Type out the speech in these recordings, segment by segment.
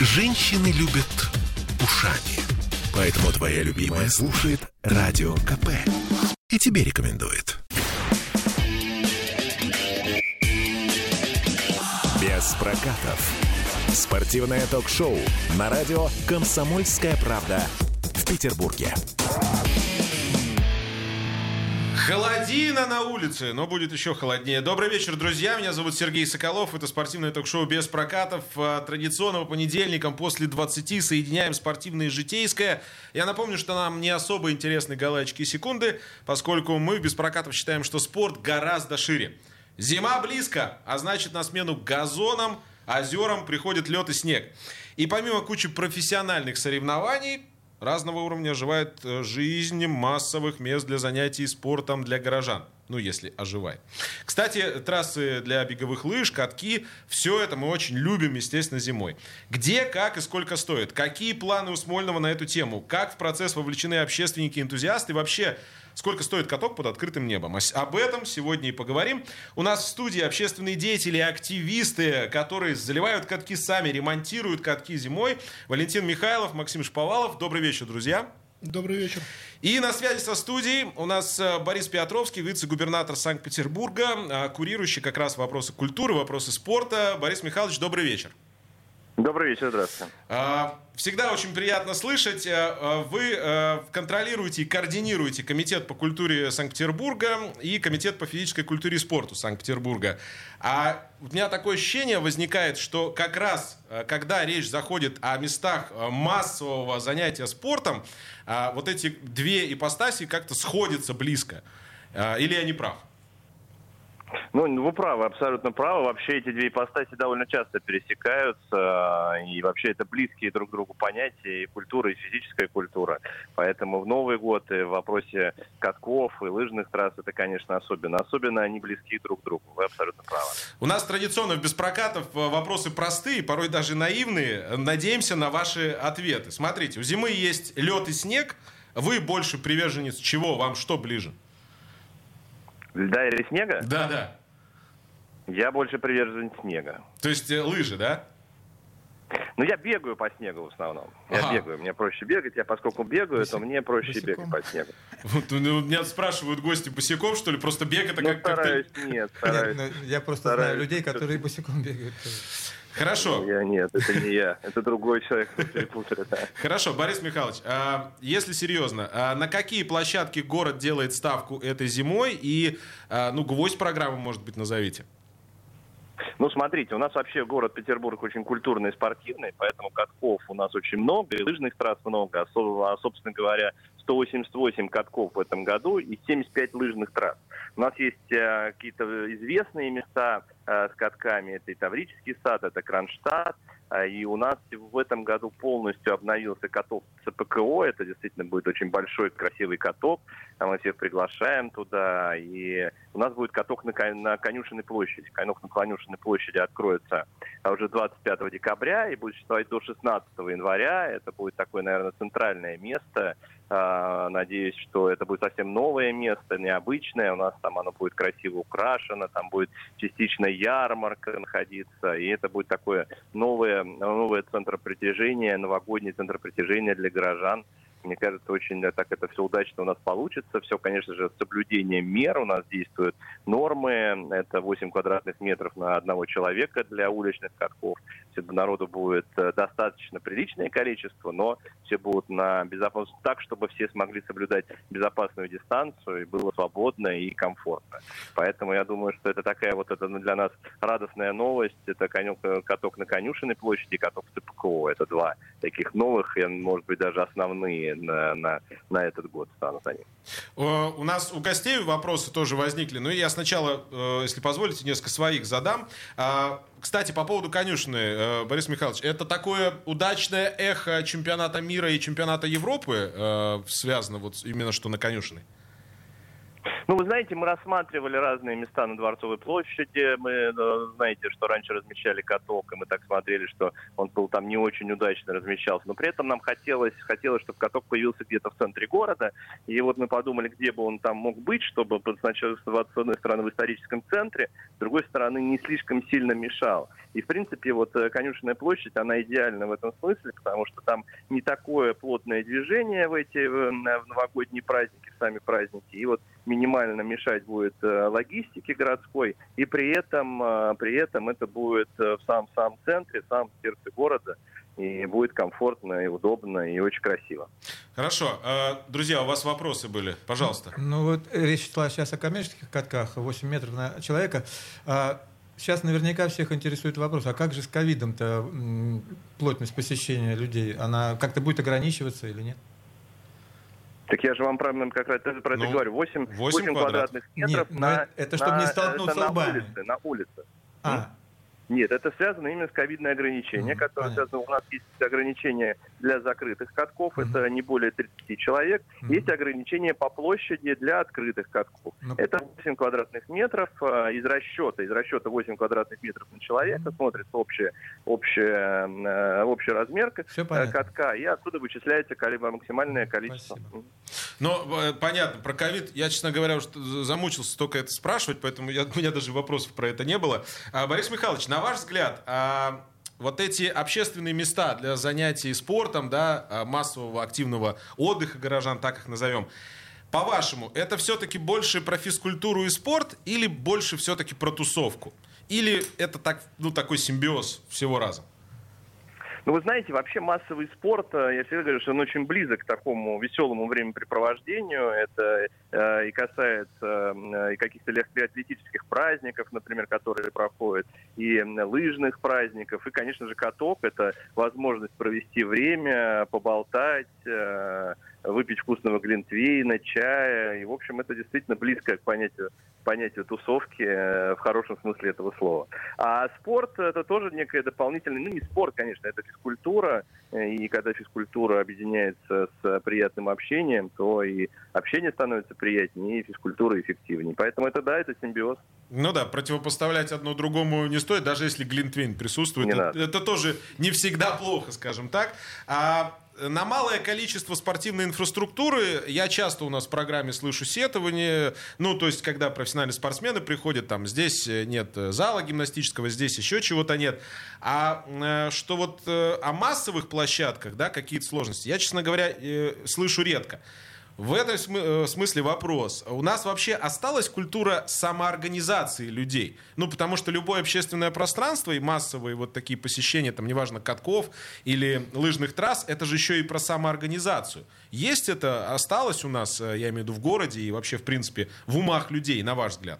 Женщины любят ушами. Поэтому твоя любимая слушает Радио КП. И тебе рекомендует. Без прокатов. Спортивное ток-шоу на радио «Комсомольская правда» в Петербурге. Холодина на улице, но будет еще холоднее. Добрый вечер, друзья. Меня зовут Сергей Соколов. Это спортивное ток-шоу без прокатов. А, Традиционного понедельником после 20 соединяем спортивное и житейское. Я напомню, что нам не особо интересны галочки и секунды, поскольку мы без прокатов считаем, что спорт гораздо шире. Зима близко, а значит на смену газонам, озерам приходит лед и снег. И помимо кучи профессиональных соревнований, разного уровня оживает э, жизнь массовых мест для занятий спортом для горожан. Ну, если оживает. Кстати, трассы для беговых лыж, катки, все это мы очень любим, естественно, зимой. Где, как и сколько стоит? Какие планы у Смольного на эту тему? Как в процесс вовлечены общественники, энтузиасты? Вообще, сколько стоит каток под открытым небом? Об этом сегодня и поговорим. У нас в студии общественные деятели, активисты, которые заливают катки сами, ремонтируют катки зимой. Валентин Михайлов, Максим Шповалов. Добрый вечер, друзья. Добрый вечер. И на связи со студией у нас э, Борис Петровский, вице-губернатор Санкт-Петербурга, э, курирующий как раз вопросы культуры, вопросы спорта. Борис Михайлович, добрый вечер. Добрый вечер, здравствуйте. А, Всегда очень приятно слышать. Э, э, Вы э, контролируете и координируете Комитет по культуре Санкт-Петербурга и Комитет по физической культуре и спорту Санкт-Петербурга. А у меня такое ощущение возникает, что как раз, когда речь заходит о местах массового занятия спортом, вот эти две ипостаси как-то сходятся близко. Или я не прав? Ну, вы правы, абсолютно правы. Вообще эти две ипостаси довольно часто пересекаются, э, и вообще это близкие друг к другу понятия, и культура, и физическая культура. Поэтому в Новый год и в вопросе катков и лыжных трасс это, конечно, особенно. Особенно они близки друг к другу. Вы абсолютно правы. У нас традиционно без прокатов э, вопросы простые, порой даже наивные. Надеемся на ваши ответы. Смотрите, у зимы есть лед и снег. Вы больше приверженец чего? Вам что ближе? Льда или снега? Да, да. Я больше привержен снега. То есть э, лыжи, да? Ну, я бегаю по снегу в основном. Я Ага. бегаю. Мне проще бегать. Я поскольку бегаю, то Боси- мне проще босиком? бегать по снегу. Вот, ну, меня спрашивают гости босиком, что ли? Просто бег это Ну, как как-то... стараюсь, нет, стараюсь. Нет, ну, я просто Стараюсь. знаю людей, которые босиком бегают. Хорошо. Я нет, это не я. Это другой человек, кто перепутали, да. Хорошо, Борис Михайлович, а, если серьезно, а на какие площадки город делает ставку этой зимой? И, а, ну, гвоздь программы, может быть, назовите. Ну, смотрите, у нас вообще город Петербург очень культурный спортивный, поэтому катков у нас очень много, и лыжных трасс много. А, собственно говоря, 188 катков в этом году и 75 лыжных трасс. У нас есть э, какие-то известные места э, с катками. Это и Таврический сад, это Кронштадт. А, И у нас в этом году полностью обновился каток ЦПКО. Это действительно будет очень большой, красивый каток. А Мы всех приглашаем туда. И у нас будет каток на, на Конюшенной площади. Каток на Конюшенной площади откроется а, уже 25 декабря и будет существовать до 16 января. Это будет такое, наверное, центральное место. А, Надеюсь, что это будет совсем новое место, необычное. У нас там оно будет красиво украшено, там будет частично ярмарка находиться. И это будет такое новое, новое центр притяжения, новогодний центр притяжения для горожан. Мне кажется, очень э, так это все удачно у нас получится. Все, конечно же, с соблюдением мер. У нас действуют нормы. Это 8 квадратных метров на одного человека для уличных катков. Все народу будет э, достаточно приличное количество, но все будут на безопасность так, чтобы все смогли соблюдать безопасную дистанцию и было свободно и комфортно. Поэтому я думаю, что это такая вот это для нас радостная новость. Это конек, э, каток на Конюшиной площади каток в ЦПКО. Это два таких новых, может быть, даже основные на, на, на этот год станут они. У нас у гостей вопросы тоже возникли. Но я сначала, э, если позволите, несколько своих задам. А, Кстати, по поводу конюшны, э, Борис Михайлович, это такое удачное эхо чемпионата мира и чемпионата Европы э, связано вот именно что на конюшной? Ну, вы знаете, мы рассматривали разные места на Дворцовой площади. Мы, э, знаете, что раньше размещали каток, и мы так смотрели, что он был там не очень удачно размещался. Но при этом нам хотелось, хотелось, чтобы каток появился где-то в центре города. И вот мы подумали, где бы он там мог быть, чтобы сначала, с одной стороны, в историческом центре, с другой стороны, не слишком сильно мешал. И, в принципе, вот э, Конюшенная площадь, она идеальна в этом смысле, потому что там не такое плотное движение в эти в новогодние праздники, в сами праздники. И вот минимально мешать будет э, логистике городской, и при этом, э, при этом это будет в самом-самом центре, в самом сердце города, и будет комфортно, и удобно, и очень красиво. Хорошо. Друзья, у вас вопросы были? Пожалуйста. Ну вот речь шла сейчас о коммерческих катках, 8 метров на человека. А Сейчас наверняка всех интересует вопрос, а как же с ковидом-то плотность посещения людей? Она как-то будет ограничиваться или нет? Так я же вам правильно как раз про это ну, говорю. 8, 8, 8 квадратных метров нет, на, это чтобы на, не столкнуться это лбами. На улице, на улице. А, нет, это связано именно с ковидной ограничением, mm, которое связано. У нас есть ограничения для закрытых катков, mm. это не более 30 человек. Mm. Есть ограничения по площади для открытых катков. Mm. Это 8 квадратных метров а, из расчета. Из расчета 8 квадратных метров на человека mm. смотрится общая, общая, э, общий размер Все э, катка, и отсюда вычисляется максимальное количество. Спасибо. Ну, э, понятно, про ковид я, честно говоря, уже замучился только это спрашивать, поэтому я, у меня даже вопросов про это не было. А, Борис Михайлович, на ваш взгляд, а, вот эти общественные места для занятий спортом, да, а, массового активного отдыха горожан, так их назовем, по-вашему, это все-таки больше про физкультуру и спорт или больше все-таки про тусовку? Или это так, ну, такой симбиоз всего разом? Ну, вы знаете, вообще массовый спорт, э, я всегда говорю, что он очень близок к такому веселому времяпрепровождению. Это и касается э, и каких-то легкоатлетических праздников, например, которые проходят, и лыжных праздников, и, конечно же, каток. Это возможность провести время, поболтать, э, выпить вкусного глинтвейна, чая. И, в общем, это действительно близко к понятию, понятию тусовки э, в хорошем смысле этого слова. А спорт — это тоже некое дополнительное, ну не спорт, конечно, это физкультура. Э, и когда физкультура объединяется с приятным общением, то и общение становится приятнее, и физкультура эффективнее. Поэтому это, да, это симбиоз. Ну да, противопоставлять одно другому не стоит, даже если Глинтвейн присутствует. Это, это тоже не всегда плохо, скажем так. А на малое количество спортивной инфраструктуры я часто у нас в программе слышу сетование. Ну, то есть, когда профессиональные спортсмены приходят, там, здесь нет зала гимнастического, здесь еще чего-то нет. А э, что вот э, о массовых площадках, да, какие-то сложности, я, честно говоря, э, слышу редко. В этом э, смысле вопрос. У нас вообще осталась культура самоорганизации людей? Ну, потому что любое общественное пространство и массовые вот такие посещения, там, неважно, катков или лыжных трасс, это же еще и про самоорганизацию. Есть это, осталось у нас, э, я имею в виду, в городе и вообще, в принципе, в умах людей, на ваш взгляд?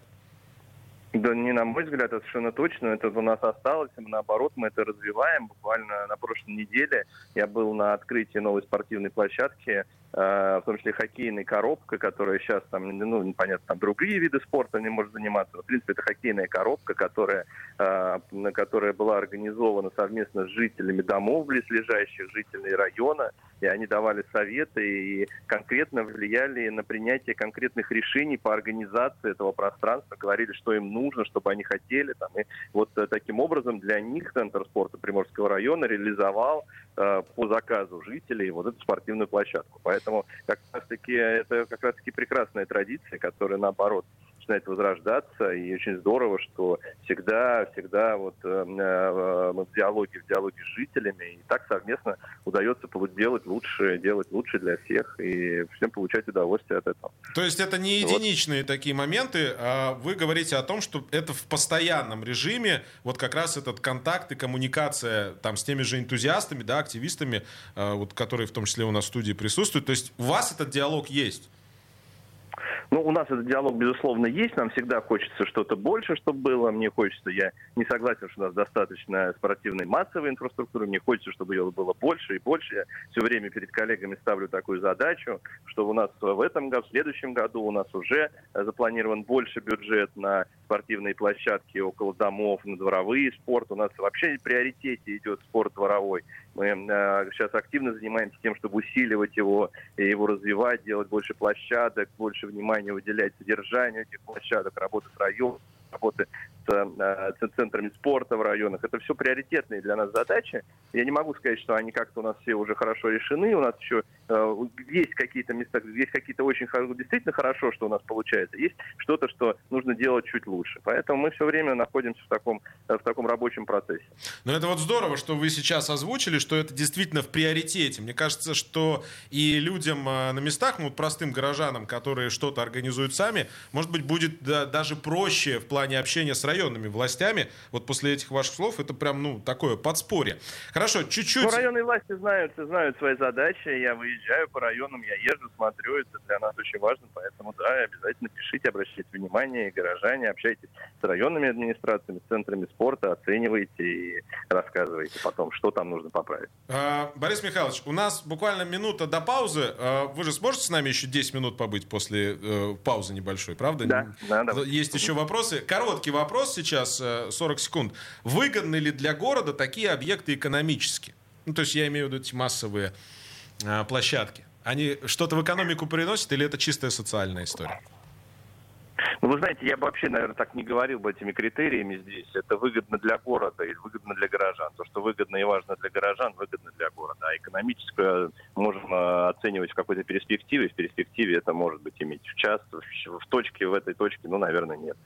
Да не на мой взгляд, это совершенно точно. Это у нас осталось, и наоборот, мы это развиваем. Буквально на прошлой неделе я был на открытии новой спортивной площадки в том числе хоккейная коробка, которая сейчас там, ну, непонятно, там другие виды спорта не может заниматься. Но, в принципе, это хоккейная коробка, которая, э, которая была организована совместно с жителями домов близлежащих, жителей района, и они давали советы и конкретно влияли на принятие конкретных решений по организации этого пространства, говорили, что им нужно, чтобы они хотели. Там, и вот э, таким образом для них Центр спорта Приморского района реализовал э, по заказу жителей вот эту спортивную площадку. Поэтому как раз-таки это как раз-таки прекрасная традиция, которая наоборот начинает возрождаться, и очень здорово, что всегда, всегда вот э, э, мы в диалоге, в диалоге с жителями, и так совместно удается делать лучше, делать лучше для всех, и всем получать удовольствие от этого. То есть это не единичные вот. такие моменты, а вы говорите о том, что это в постоянном режиме, вот как раз этот контакт и коммуникация там с теми же энтузиастами, да, активистами, э, вот, которые в том числе у нас в студии присутствуют, то есть у вас этот диалог есть? Ну, у нас этот диалог, безусловно, есть. Нам всегда хочется что-то больше, чтобы было. Мне хочется, я не согласен, что у нас достаточно спортивной массовой инфраструктуры. Мне хочется, чтобы ее было больше и больше. Я все время перед коллегами ставлю такую задачу, что у нас в этом году, в следующем году у нас уже запланирован больше бюджет на спортивные площадки около домов, на дворовые спорт. У нас вообще в приоритете идет спорт дворовой. Мы э, сейчас активно занимаемся тем, чтобы усиливать его, его развивать, делать больше площадок, больше внимания уделять содержанию этих площадок, работы с районом, работы Э, с центрами спорта в районах. Это все приоритетные для нас задачи. Я не могу сказать, что они как-то у нас все уже хорошо решены. У нас еще э, есть какие-то места, есть какие-то очень действительно хорошо, что у нас получается. Есть что-то, что нужно делать чуть лучше. Поэтому мы все время находимся в таком, э, в таком рабочем процессе. Но это вот здорово, что вы сейчас озвучили, что это действительно в приоритете. Мне кажется, что и людям на местах, ну, простым горожанам, которые что-то организуют сами, может быть, будет да, даже проще в плане общения с районными властями. Вот после этих ваших слов это прям, ну, такое подспорье. Хорошо, чуть-чуть... Ну, районные власти знают, знают свои задачи. Я выезжаю по районам, я езжу, смотрю. Это для нас очень важно. Поэтому, да, обязательно пишите, обращайте внимание, горожане, общайтесь с районными администрациями, с центрами спорта, оценивайте и рассказывайте потом, что там нужно поправить. А, Борис Михайлович, у нас буквально минута до паузы. А, вы же сможете с нами еще 10 минут побыть после э, паузы небольшой, правда? Да, да, да. Есть еще вопросы. Короткий вопрос сейчас, 40 э, секунд. Выгодны ли для города такие объекты экономически? Ну, то есть я имею в виду эти массовые а, площадки. Они что-то в экономику приносят или это чистая социальная история? Ну, вы знаете, я бы вообще, наверное, так не говорил бы этими критериями здесь. Это выгодно для города или выгодно для горожан. То, что выгодно и важно для горожан, выгодно для города. А экономическое можно оценивать в какой-то перспективе. В перспективе это может быть иметь в час, в точке, в этой точке, ну, наверное, нет.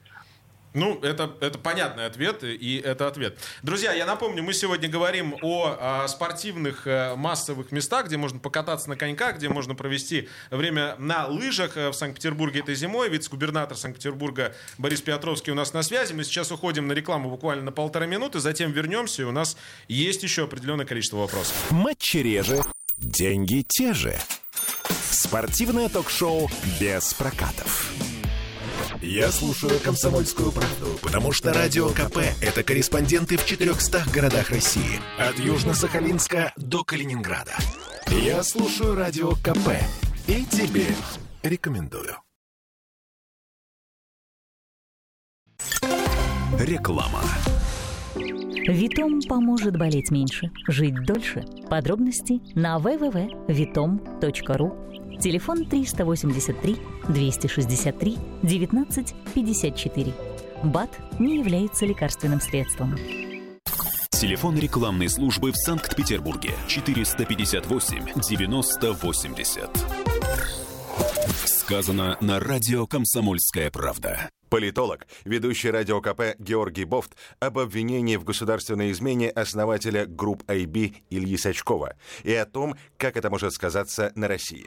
Ну, это, это понятный ответ, и это ответ. Друзья, я напомню, мы сегодня говорим о, о спортивных э, массовых местах, где можно покататься на коньках, где можно провести время на лыжах э, в Санкт-Петербурге этой зимой. Вице-губернатор Санкт-Петербурга Борис Петровский у нас на связи. Мы сейчас уходим на рекламу буквально на полтора минуты, затем вернемся, и у нас есть еще определенное количество вопросов. Матчи реже, деньги те же. Спортивное ток-шоу без прокатов. Я слушаю «Комсомольскую правду», потому что «Радио КП» — это корреспонденты в 400 городах России. От Южно-Сахалинска до Калининграда. Я слушаю «Радио КП» и тебе рекомендую. Реклама. Витом поможет болеть меньше, жить дольше. Подробности на www.vitom.ru Телефон 383 263 19 54. БАТ не является лекарственным средством. Телефон рекламной службы в Санкт-Петербурге 458 90 80. Сказано на радио «Комсомольская правда». Политолог, ведущий радио КП Георгий Бофт об обвинении в государственной измене основателя групп IB Ильи Сачкова и о том, как это может сказаться на России.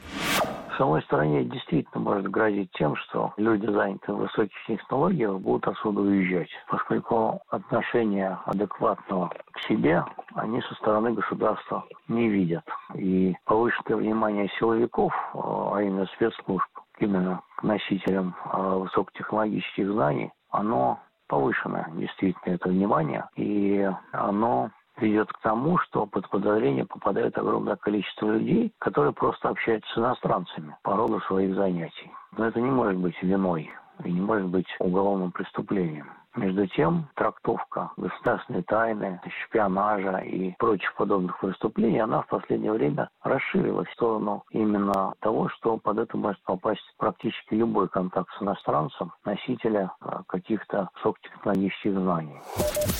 Самой стране действительно может грозить тем, что люди, занятые в высоких технологиях, будут отсюда уезжать, поскольку отношения адекватного к себе они со стороны государства не видят. И повышенное внимание силовиков, а именно спецслужб, именно к носителям а, высокотехнологических знаний, оно повышено действительно это внимание, и оно ведет к тому, что под подозрение попадает огромное количество людей, которые просто общаются с иностранцами по роду своих занятий. Но это не может быть виной и не может быть уголовным преступлением. Между тем, трактовка государственной тайны, шпионажа и прочих подобных преступлений, она в последнее время расширилась в сторону именно того, что под это может попасть практически любой контакт с иностранцем, носителя а, каких-то высокотехнологических знаний.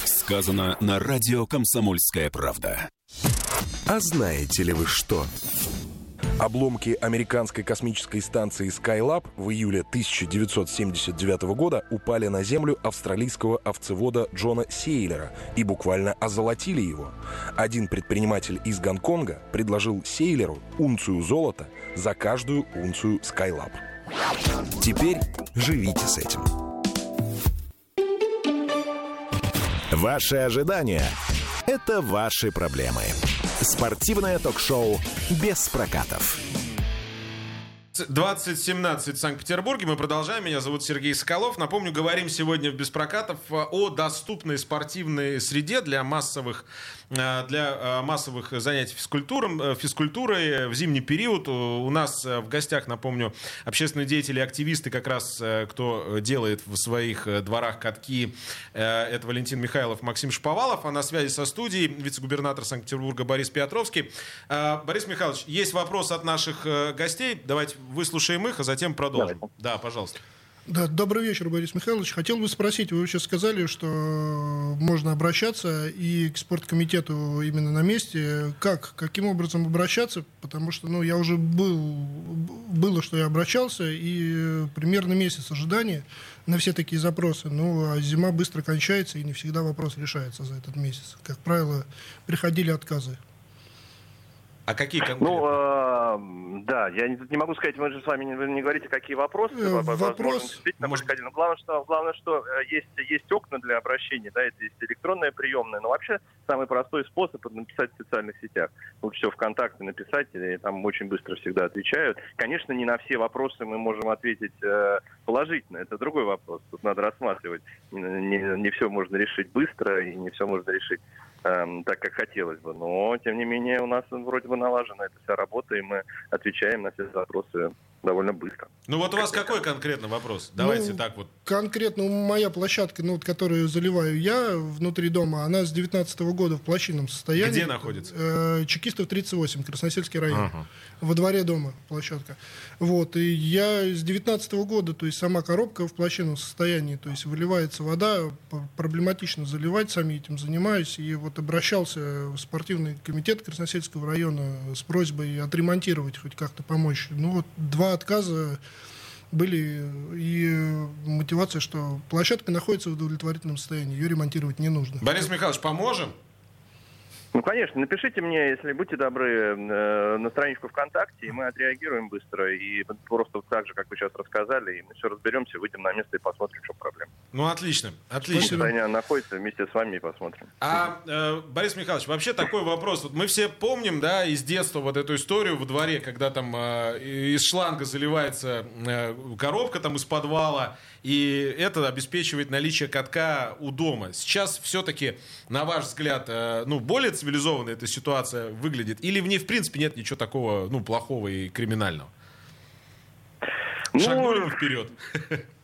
Сказано на радио «Комсомольская правда». А знаете ли вы что? Обломки американской космической станции Skylab в июле 1979 года упали на землю австралийского овцевода Джона Сейлера и буквально озолотили его. Один предприниматель из Гонконга предложил Сейлеру унцию золота за каждую унцию Skylab. Теперь живите с этим. Ваши ожидания – это ваши проблемы. Спортивное ток-шоу «Без прокатов». 2017 в Санкт-Петербурге. Мы продолжаем. Меня зовут Сергей Соколов. Напомню, говорим сегодня в Беспрокатов о доступной спортивной среде для массовых Э, для э, массовых занятий физкультуром, э, физкультурой в зимний период. У нас в гостях, напомню, общественные деятели, активисты, как раз кто делает в своих дворах катки, это Валентин Михайлов, Максим Шповалов, а на связи со студией вице-губернатор Санкт-Петербурга Борис Петровский. Борис Михайлович, есть вопрос от наших гостей. Давайте выслушаем их, а затем продолжим. Давайте. Да, пожалуйста. Да, добрый вечер, Борис Михайлович. Хотел бы спросить, вы сейчас сказали, что можно обращаться и к спорткомитету именно на месте. Как, каким образом обращаться? Потому что, ну, я уже был, было, что я обращался, и примерно месяц ожидания на все такие запросы. Ну, а зима быстро кончается, и не всегда вопрос решается за этот месяц. Как правило, приходили отказы. А какие конкретно? Ну, э, да, я не, не могу сказать, мы же с вами не, вы не говорите, какие вопросы. Э, вопрос... Может... Но главное, что, главное, что э, есть, есть окна для обращения, да, это есть электронная приемная, но вообще самый простой способ это написать в социальных сетях. Лучше всего ВКонтакте написать, и там очень быстро всегда отвечают. Конечно, не на все вопросы мы можем ответить э, положительно, это другой вопрос. Тут надо рассматривать. Не, не, не все можно решить быстро, и не все можно решить Эм, так, как хотелось бы. Но, тем не менее, у нас вроде бы налажена эта вся работа, и мы отвечаем на все запросы довольно быстро. Ну вот у вас какой конкретно вопрос? Давайте ну, так вот. Конкретно моя площадка, ну, вот, которую заливаю я внутри дома, она с 19 года в площадном состоянии. Где находится? Э, Чекистов 38, Красносельский район. Ага. Во дворе дома площадка. Вот, и я с 19 года, то есть сама коробка в площадном состоянии, то есть выливается вода, проблематично заливать, сами этим занимаюсь, и вот обращался в спортивный комитет Красносельского района с просьбой отремонтировать, хоть как-то помочь. Ну вот два отказа были и мотивация, что площадка находится в удовлетворительном состоянии, ее ремонтировать не нужно. Борис Михайлович, поможем? Ну, конечно, напишите мне, если будьте добры, э, на страничку ВКонтакте, и мы отреагируем быстро. И просто так же, как вы сейчас рассказали, и мы все разберемся, выйдем на место и посмотрим, что проблема. Ну, отлично, отлично. Они находятся вместе с вами и посмотрим. А, э, Борис Михайлович, вообще такой вопрос. Вот мы все помним, да, из детства вот эту историю во дворе, когда там э, из шланга заливается э, коробка там из подвала, и это обеспечивает наличие катка у дома. Сейчас все-таки, на ваш взгляд, э, ну, более цивилизованная эта ситуация выглядит? Или в ней, в принципе, нет ничего такого, ну, плохого и криминального? Ну, Шагнули вперед.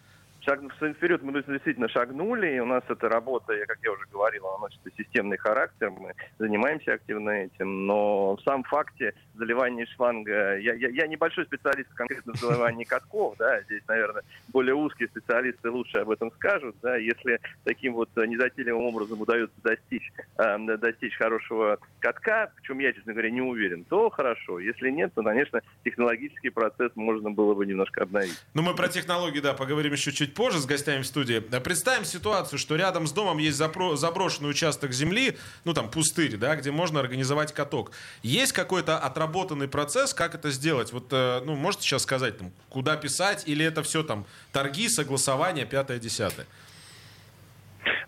шаг, вперед мы действительно шагнули, и у нас эта работа, как я уже говорил, она носит системный характер, мы занимаемся активно этим, но в самом факте заливания шланга, я, я, я небольшой специалист конкретно в заливании катков, да, здесь, наверное, более узкие специалисты лучше об этом скажут, да, если таким вот незатейливым образом удается достичь, э, достичь хорошего катка, в чем я, честно говоря, не уверен, то хорошо, если нет, то, конечно, технологический процесс можно было бы немножко обновить. Ну, мы про технологии, да, поговорим еще чуть позже с гостями в студии. Представим ситуацию, что рядом с домом есть запро- заброшенный участок земли, ну там пустырь, да, где можно организовать каток. Есть какой-то отработанный процесс, как это сделать? Вот, э, ну, можете сейчас сказать, там, куда писать, или это все там торги, согласования, пятое-десятое?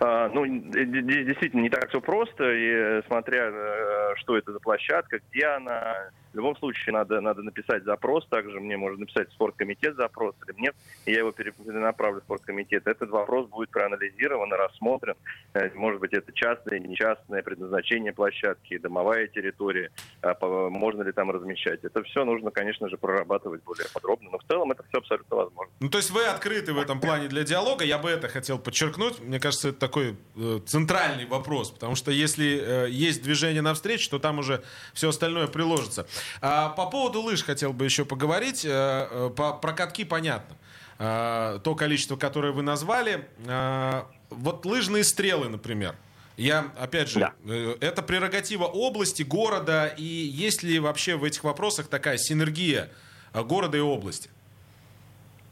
А, ну, действительно, не так все просто, и смотря, э, что это за площадка, где она, в любом случае надо, надо написать запрос, также мне можно написать в спорткомитет запрос или мне, я его перенаправлю в спорткомитет. Этот вопрос будет проанализирован рассмотрен. Э, может быть, это частное нечастное предназначение площадки, домовая территория, а можно ли там размещать. Это все нужно, конечно же, прорабатывать более подробно, но в целом это все абсолютно возможно. Ну, то есть вы открыты в этом плане для диалога, я бы это хотел подчеркнуть. Мне кажется, это такой э, центральный вопрос, потому что если э, есть движение навстречу, то там уже все остальное приложится. А, по поводу лыж хотел бы еще поговорить. А, по, про катки понятно. А, то количество, которое вы назвали. А, вот лыжные стрелы, например. Я, опять же, да. Это прерогатива области, города, и есть ли вообще в этих вопросах такая синергия города и области?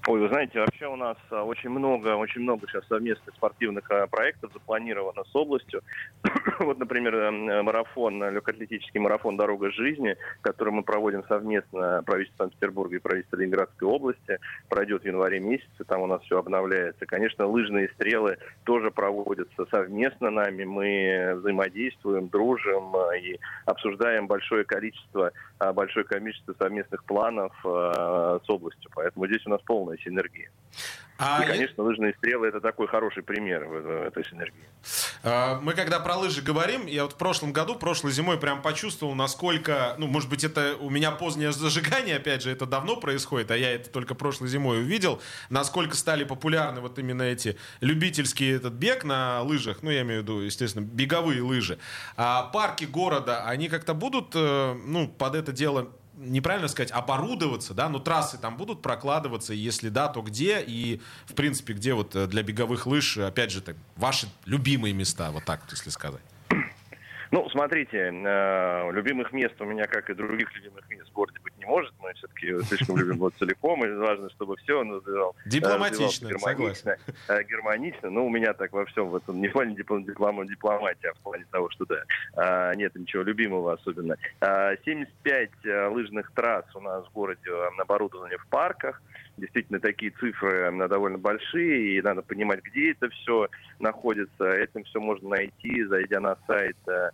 Ой, вы знаете, вообще у нас а, очень много, очень много сейчас совместных спортивных а, проектов запланировано с областью. вот, например, э, марафон, легкоатлетический марафон «Дорога жизни», который мы проводим совместно правительство Санкт-Петербурга и правительство Ленинградской области, пройдет в январе месяце, там у нас все обновляется. Конечно, лыжные стрелы тоже проводятся совместно нами, мы взаимодействуем, дружим а, и обсуждаем большое количество, большое количество совместных планов с областью. Поэтому здесь у нас полная полная синергия. А и, конечно, лыжные стрелы это такой хороший пример в этой синергии. А, мы когда про лыжи говорим, я вот в прошлом году, прошлой зимой прям почувствовал, насколько, ну, может быть, это у меня позднее зажигание, опять же, это давно происходит, а я это только прошлой зимой увидел, насколько стали популярны вот именно эти любительские этот бег на лыжах, ну, я имею в виду, естественно, беговые лыжи. А парки города, они как-то будут, э, ну, под это дело неправильно сказать, оборудоваться, да, но трассы там будут прокладываться, если да, то где, и, в принципе, где вот э, для беговых лыж, опять же, так, ваши любимые места, вот так вот, если сказать. Ну, смотрите, э, любимых мест у меня, как и других любимых мест в городе быть не может. Мы все-таки слишком любим вот целиком, и важно, чтобы все называл. Дипломатично, согласен. Э, гармонично. Ну, у меня так во всем в этом не в плане диплом, диплом, дипломатии, а в плане того, что да, э, нет ничего любимого особенно. 75 лыжных трасс у нас в городе оборудованы в парках действительно такие цифры довольно большие, и надо понимать, где это все находится. Этим все можно найти, зайдя на сайт Э,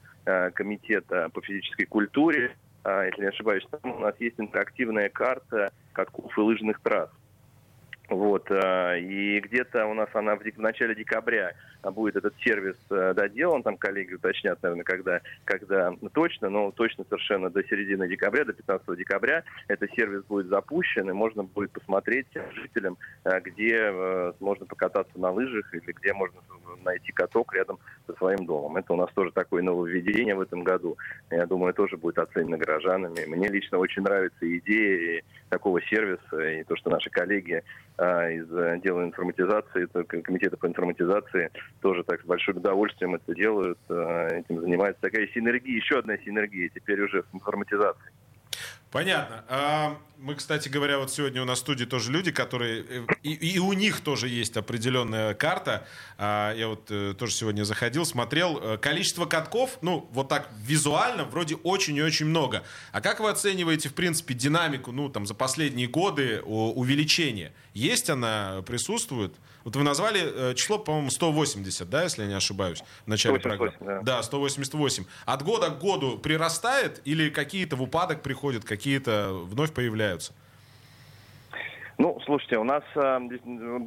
комитета по физической культуре, э, если не ошибаюсь, там у нас есть интерактивная карта катков и лыжных трасс. Вот, э, и где-то у нас она в, начале декабря будет этот сервис доделан, там коллеги уточнят, наверное, когда, когда точно, но точно совершенно до середины декабря, до 15 декабря этот сервис будет запущен, и можно будет посмотреть жителям, где можно покататься на лыжах или где можно найти каток рядом со своим домом. Это у нас тоже такое нововведение в этом году. Я думаю, тоже будет оценено горожанами. Мне лично очень нравится идея такого сервиса, и то, что наши коллеги а, из отдела информатизации, комитета по информатизации тоже так с большим удовольствием это делают, а, этим занимаются. Такая синергия, еще одна синергия теперь уже в информатизации. Понятно. А, мы, кстати говоря, вот сегодня у нас в студии тоже люди, которые... Э, и, и у них тоже есть определенная карта. А, я вот э, тоже сегодня заходил, смотрел. Э, количество катков, ну, вот так визуально, вроде очень и очень много. А как вы оцениваете, в принципе, динамику, ну, там, за последние годы увеличения? Есть она, присутствует? Вот вы назвали число, по-моему, 180, да, если я не ошибаюсь, в начале 188, программы. Да. да, 188. От года к году прирастает или какие-то в упадок приходят, какие-то вновь появляются? Ну, слушайте, у нас, а,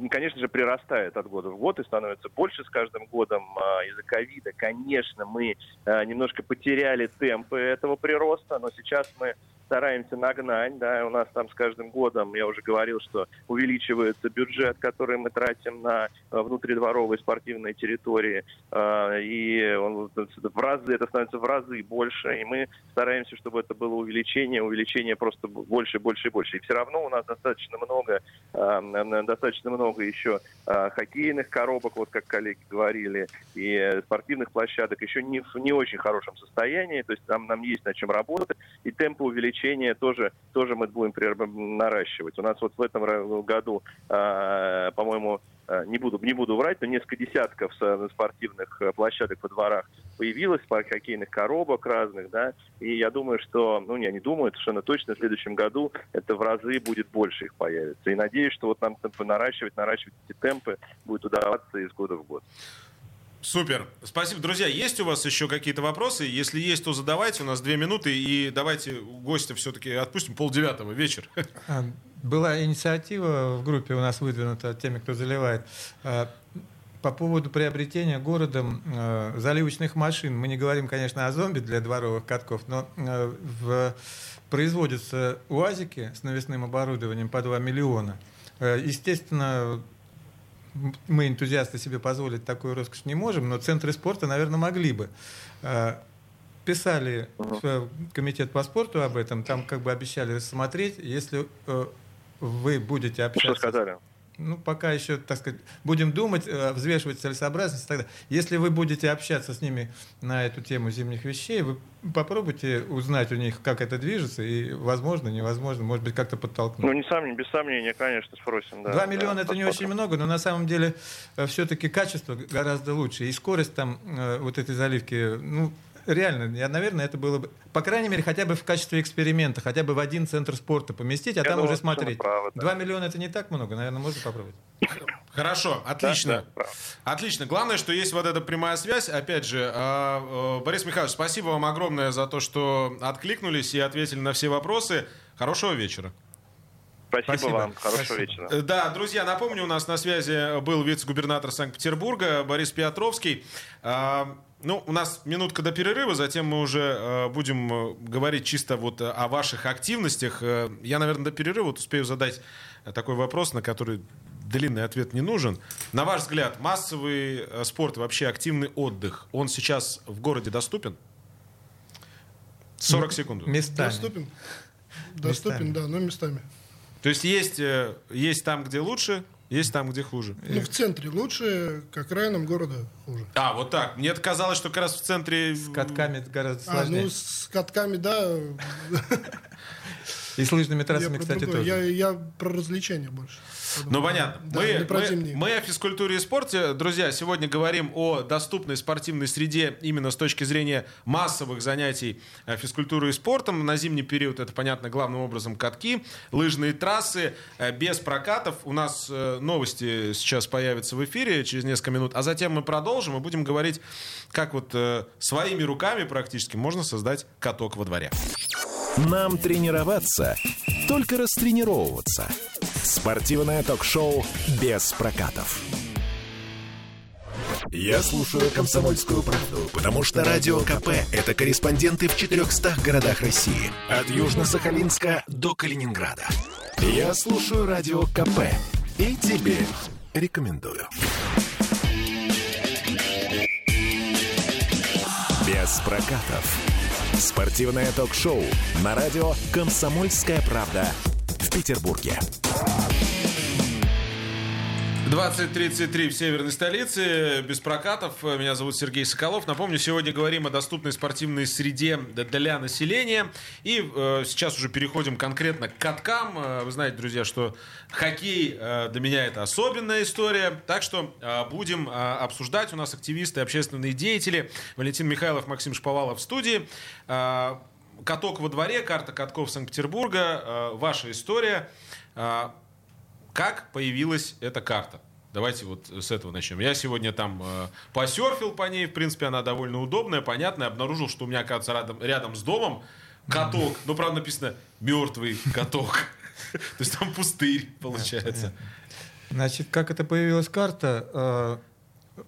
конечно же, прирастает от года в год и становится больше с каждым годом. А, из-за ковида, конечно, мы а, немножко потеряли темпы этого прироста, но сейчас мы стараемся нагнать, да, у нас там с каждым годом, я уже говорил, что увеличивается бюджет, который мы тратим на э, внутридворовые спортивные территории, э, и он в разы, это становится в разы больше, и мы стараемся, чтобы это было увеличение, увеличение просто больше, больше и больше. И все равно у нас достаточно много, э, достаточно много еще хоккейных коробок, вот как коллеги говорили, и спортивных площадок еще не в не очень хорошем состоянии, то есть там нам есть над чем работать, и темпы увеличения увеличение тоже, тоже мы будем наращивать. У нас вот в этом году, а, по-моему, а, не буду, не буду врать, но несколько десятков спортивных э, площадок во дворах появилось, хоккейных коробок разных, да, и я думаю, что, ну, я не думаю, совершенно точно в следующем году это в разы будет больше их появится. И надеюсь, что вот нам наращивать, наращивать эти темпы будет удаваться из года в год. Супер. Спасибо. Друзья, есть у вас еще какие-то вопросы? Если есть, то задавайте. У нас две минуты. И давайте гостя все-таки отпустим полдевятого вечер. А, была инициатива в группе у нас выдвинута теми, кто заливает а, по поводу приобретения городом э, заливочных машин. Мы не говорим, конечно, о зомби для дворовых катков, но в, производятся УАЗики с навесным оборудованием по 2 миллиона. Естественно, мы, энтузиасты, себе позволить такую роскошь не можем, но центры спорта, наверное, могли бы. А, писали в комитет по спорту об этом, там как бы обещали рассмотреть, если э, вы будете общаться... Что сказали? Ну, пока еще, так сказать, будем думать, э, взвешивать целесообразность. Тогда, если вы будете общаться с ними на эту тему зимних вещей, вы попробуйте узнать у них, как это движется, и возможно, невозможно, может быть, как-то подтолкнуть. Ну, не сомнения, без сомнения, конечно, спросим. Да, 2 миллиона да, это посмотрим. не очень много, но на самом деле э, все-таки качество гораздо лучше. И скорость там э, вот этой заливки, ну, реально, я, наверное, это было бы, по крайней мере, хотя бы в качестве эксперимента, хотя бы в один центр спорта поместить, а я там думаю, уже смотреть. Правы, да. 2 миллиона это не так много, наверное, можно попробовать. Хорошо, отлично. Да, да, отлично. Главное, что есть вот эта прямая связь. Опять же, а, э, Борис Михайлович, спасибо вам огромное за то, что откликнулись и ответили на все вопросы. Хорошего вечера. Спасибо, Спасибо вам. Хорошего Спасибо. вечера. Э, да, друзья, напомню, у нас на связи был вице-губернатор Санкт-Петербурга Борис Петровский. А, ну, у нас минутка до перерыва, затем мы уже э, будем э, говорить чисто вот о ваших активностях. Э, я, наверное, до перерыва вот успею задать такой вопрос, на который длинный ответ не нужен. На ваш взгляд, массовый спорт, вообще активный отдых, он сейчас в городе доступен? 40 секунд. Местами. Доступен? Доступен, Местами. да, но местами. То есть есть, э, есть там, где лучше, есть там, где хуже. Ну, в центре лучше, к окраинам города хуже. А, вот так. Мне казалось, что как раз в центре... С катками гораздо А, сложнее. ну, с катками, да. И с лыжными я трассами, про кстати, тоже. Я, я про развлечения больше. Ну, понятно. Да, мы, не про мы- зимние. мы о физкультуре и спорте. Друзья, сегодня говорим о доступной спортивной среде именно с точки зрения массовых занятий э, физкультурой и спортом. На зимний период это, понятно, главным образом катки, лыжные трассы, э, без прокатов. У нас э, новости сейчас появятся в эфире через несколько минут, а затем мы продолжим и будем говорить, как вот своими руками практически можно создать каток во дворе. Нам тренироваться, только растренировываться. Спортивное ток-шоу без прокатов. Я слушаю «Комсомольскую правду», потому что «Радио КП» — это корреспонденты в 400 городах России. От Южно-Сахалинска до Калининграда. Я слушаю «Радио КП» и тебе рекомендую. Без прокатов. Спортивное ток-шоу на радио «Комсомольская правда» в Петербурге. 20.33 в северной столице, без прокатов. Меня зовут Сергей Соколов. Напомню, сегодня говорим о доступной спортивной среде для населения. И э, сейчас уже переходим конкретно к каткам. Э, Вы знаете, друзья, что хоккей э, для меня это особенная история. Так что э, будем э, обсуждать. У нас активисты, общественные деятели. Валентин Михайлов, Максим Шповалов в студии. Э, Каток во дворе, карта катков Санкт-Петербурга. Э, Ваша история. Э, как появилась эта карта? Давайте вот с этого начнем. Я сегодня там э, посерфил по ней, в принципе, она довольно удобная, понятная. Обнаружил, что у меня, оказывается, рядом, рядом с домом каток. Ну, правда, написано «мертвый каток». То есть там пустырь, получается. Значит, как это появилась карта? э,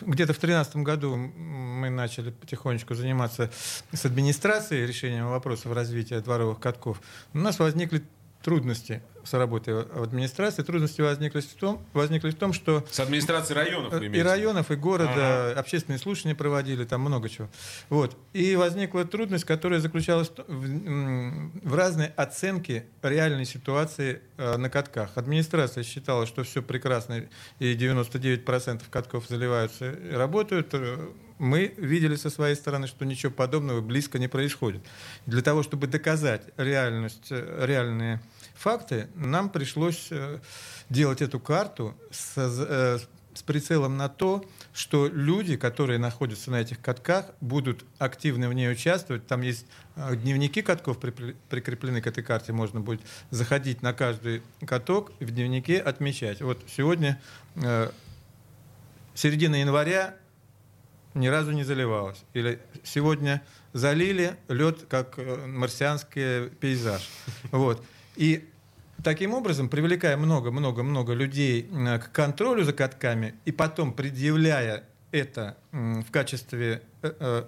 Где-то в 2013 году мы начали потихонечку заниматься с администрацией решением вопросов развития дворовых катков. У нас возникли трудности с работой в администрации. Трудности возникли в том, возникли в том что С администрацией районов вы и районов, и города, общественные слушания проводили, там много чего. Вот. И возникла трудность, которая заключалась в в, в разной оценке реальной ситуации э, на катках. Администрация считала, что все прекрасно, и 99% катков заливаются и работают. Э, Мы видели со своей стороны, что ничего подобного близко не происходит. Для того, чтобы доказать реальность, э, реальные факты, нам пришлось э, делать эту карту с, э, с прицелом на то, что люди, которые находятся на этих катках, будут активно в ней участвовать. Там есть э, дневники катков прикреплены к этой карте. Можно будет заходить на каждый каток в дневнике отмечать. Вот сегодня середина января ни разу не заливалась. Или сегодня залили лед, как марсианский пейзаж. Вот. И таким образом, привлекая много-много-много людей к контролю за катками и потом предъявляя это в качестве э, э,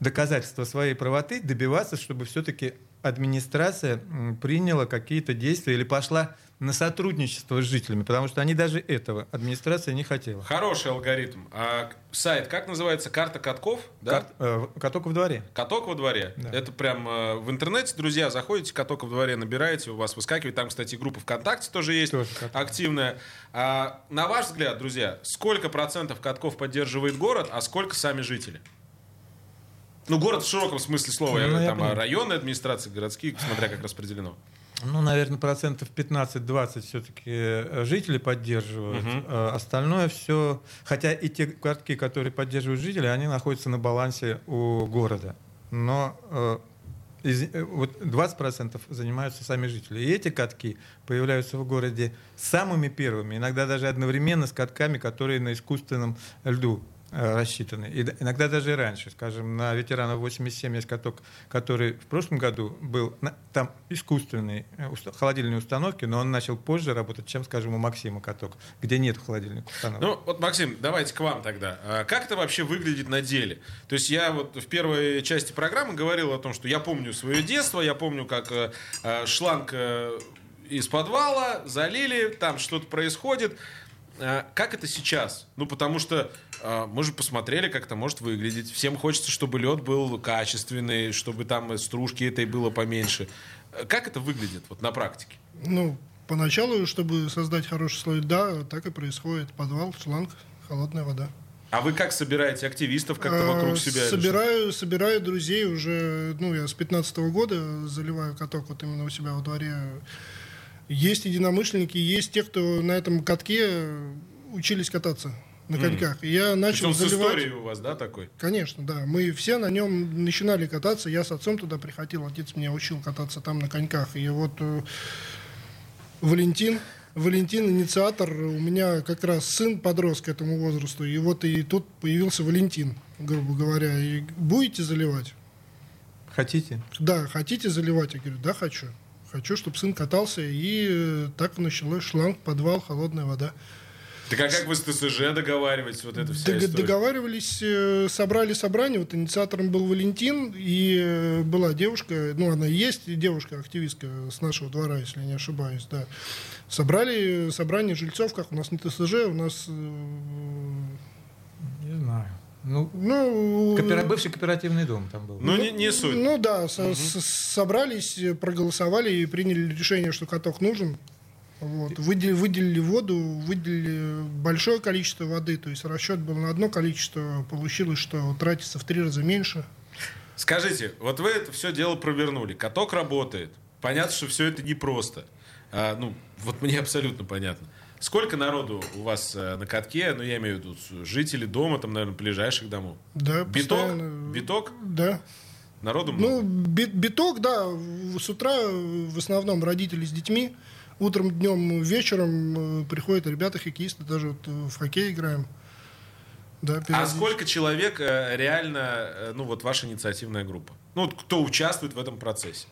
доказательства своей правоты, добиваться, чтобы все-таки администрация приняла какие-то действия или пошла на сотрудничество с жителями, потому что они даже этого администрация не хотела. Хороший алгоритм. А сайт, как называется? Карта катков? Да? Кат- э, каток во дворе. Каток во дворе. Да. Это прям э, в интернете, друзья, заходите, каток во дворе набираете, у вас выскакивает. Там, кстати, группа ВКонтакте тоже есть Тоже каток. активная. А, на ваш взгляд, друзья, сколько процентов катков поддерживает город, а сколько сами жители? Ну, город в широком смысле слова. Я Ну, я там понимаю. а, районные администрации, городские, смотря как распределено. Ну, наверное, процентов 15-20 все-таки жители поддерживают. А Остальное все... Хотя и те картки, которые поддерживают жители, они находятся на балансе у города. Но э, из- э, вот 20% занимаются сами жители. И эти катки появляются в городе самыми первыми, иногда даже одновременно с катками, которые на искусственном льду э, рассчитаны. И иногда даже и раньше. Скажем, на ветеранов 87 есть каток, который в прошлом году был там искусственной э, холодильной установки, но он начал позже работать, чем, скажем, у Максима каток, где нет холодильных установок. Ну, вот, Максим, давайте к вам тогда. А Как это вообще выглядит на деле? То есть я вот в первой части программы говорил о том, что я помню свое детство, я помню, как э, э, шланг из подвала залили, там что-то происходит. А Как это сейчас? Ну, потому что мы же посмотрели, как это может выглядеть. Всем хочется, чтобы лед был качественный, чтобы там стружки этой было поменьше. Как это выглядит вот на практике? Ну, поначалу, чтобы создать хороший слой льда, так и происходит. Подвал, шланг, холодная вода. А вы как собираете активистов как-то вокруг А, себя? или Собираю, собираю друзей уже, ну, я с 15 года заливаю каток вот именно у себя во дворе. Есть единомышленники, есть те, кто на этом катке учились кататься на коньках. И я начал Причем с заливать... историей у вас, да, такой? Конечно, да. Мы все на нем начинали кататься. Я с отцом туда приходил, отец меня учил кататься там на коньках. И вот э, Валентин, Валентин инициатор, у меня как раз сын подрос к этому возрасту. И вот и тут появился Валентин, грубо говоря. И будете заливать? Хотите? Да, хотите заливать? Я говорю, да, хочу. Хочу, чтобы сын катался. И э, так началось шланг, подвал, холодная вода. Так а как вы с ТСЖ договариваетесь, вот это вся Дог- история? договаривались, э, собрали собрание, вот инициатором был Валентин, и э, была девушка, ну, она и есть девушка-активистка с нашего двора, если я не ошибаюсь, да. Собрали собрание жильцов, как у нас не ТСЖ, у нас, э, Не знаю. Ну, ну... коопера- бывший кооперативный дом там был. Ну, не, не суть. Ну да, со- с- собрались, проголосовали и приняли решение, что каток нужен. Вот. Выделили, выделили воду, выделили большое количество воды, то есть расчет был на одно количество, получилось, что тратится в три раза меньше. Скажите, вот вы это все дело провернули, каток работает, понятно, что все это непросто. А, ну, вот мне абсолютно понятно. Сколько народу у вас э, на катке, ну, я имею в виду жители дома, там, наверное, ближайших домов? Да, Биток? постоянно. Биток? Да. Народу много? Ну, би- биток, да, с утра в основном родители с детьми, утром, днем, вечером э, приходят ребята, хоккеисты, даже вот э, в хоккей играем. Да, А сколько человек э, реально, ну, вот ваша инициативная группа? Ну, вот кто участвует в этом процессе?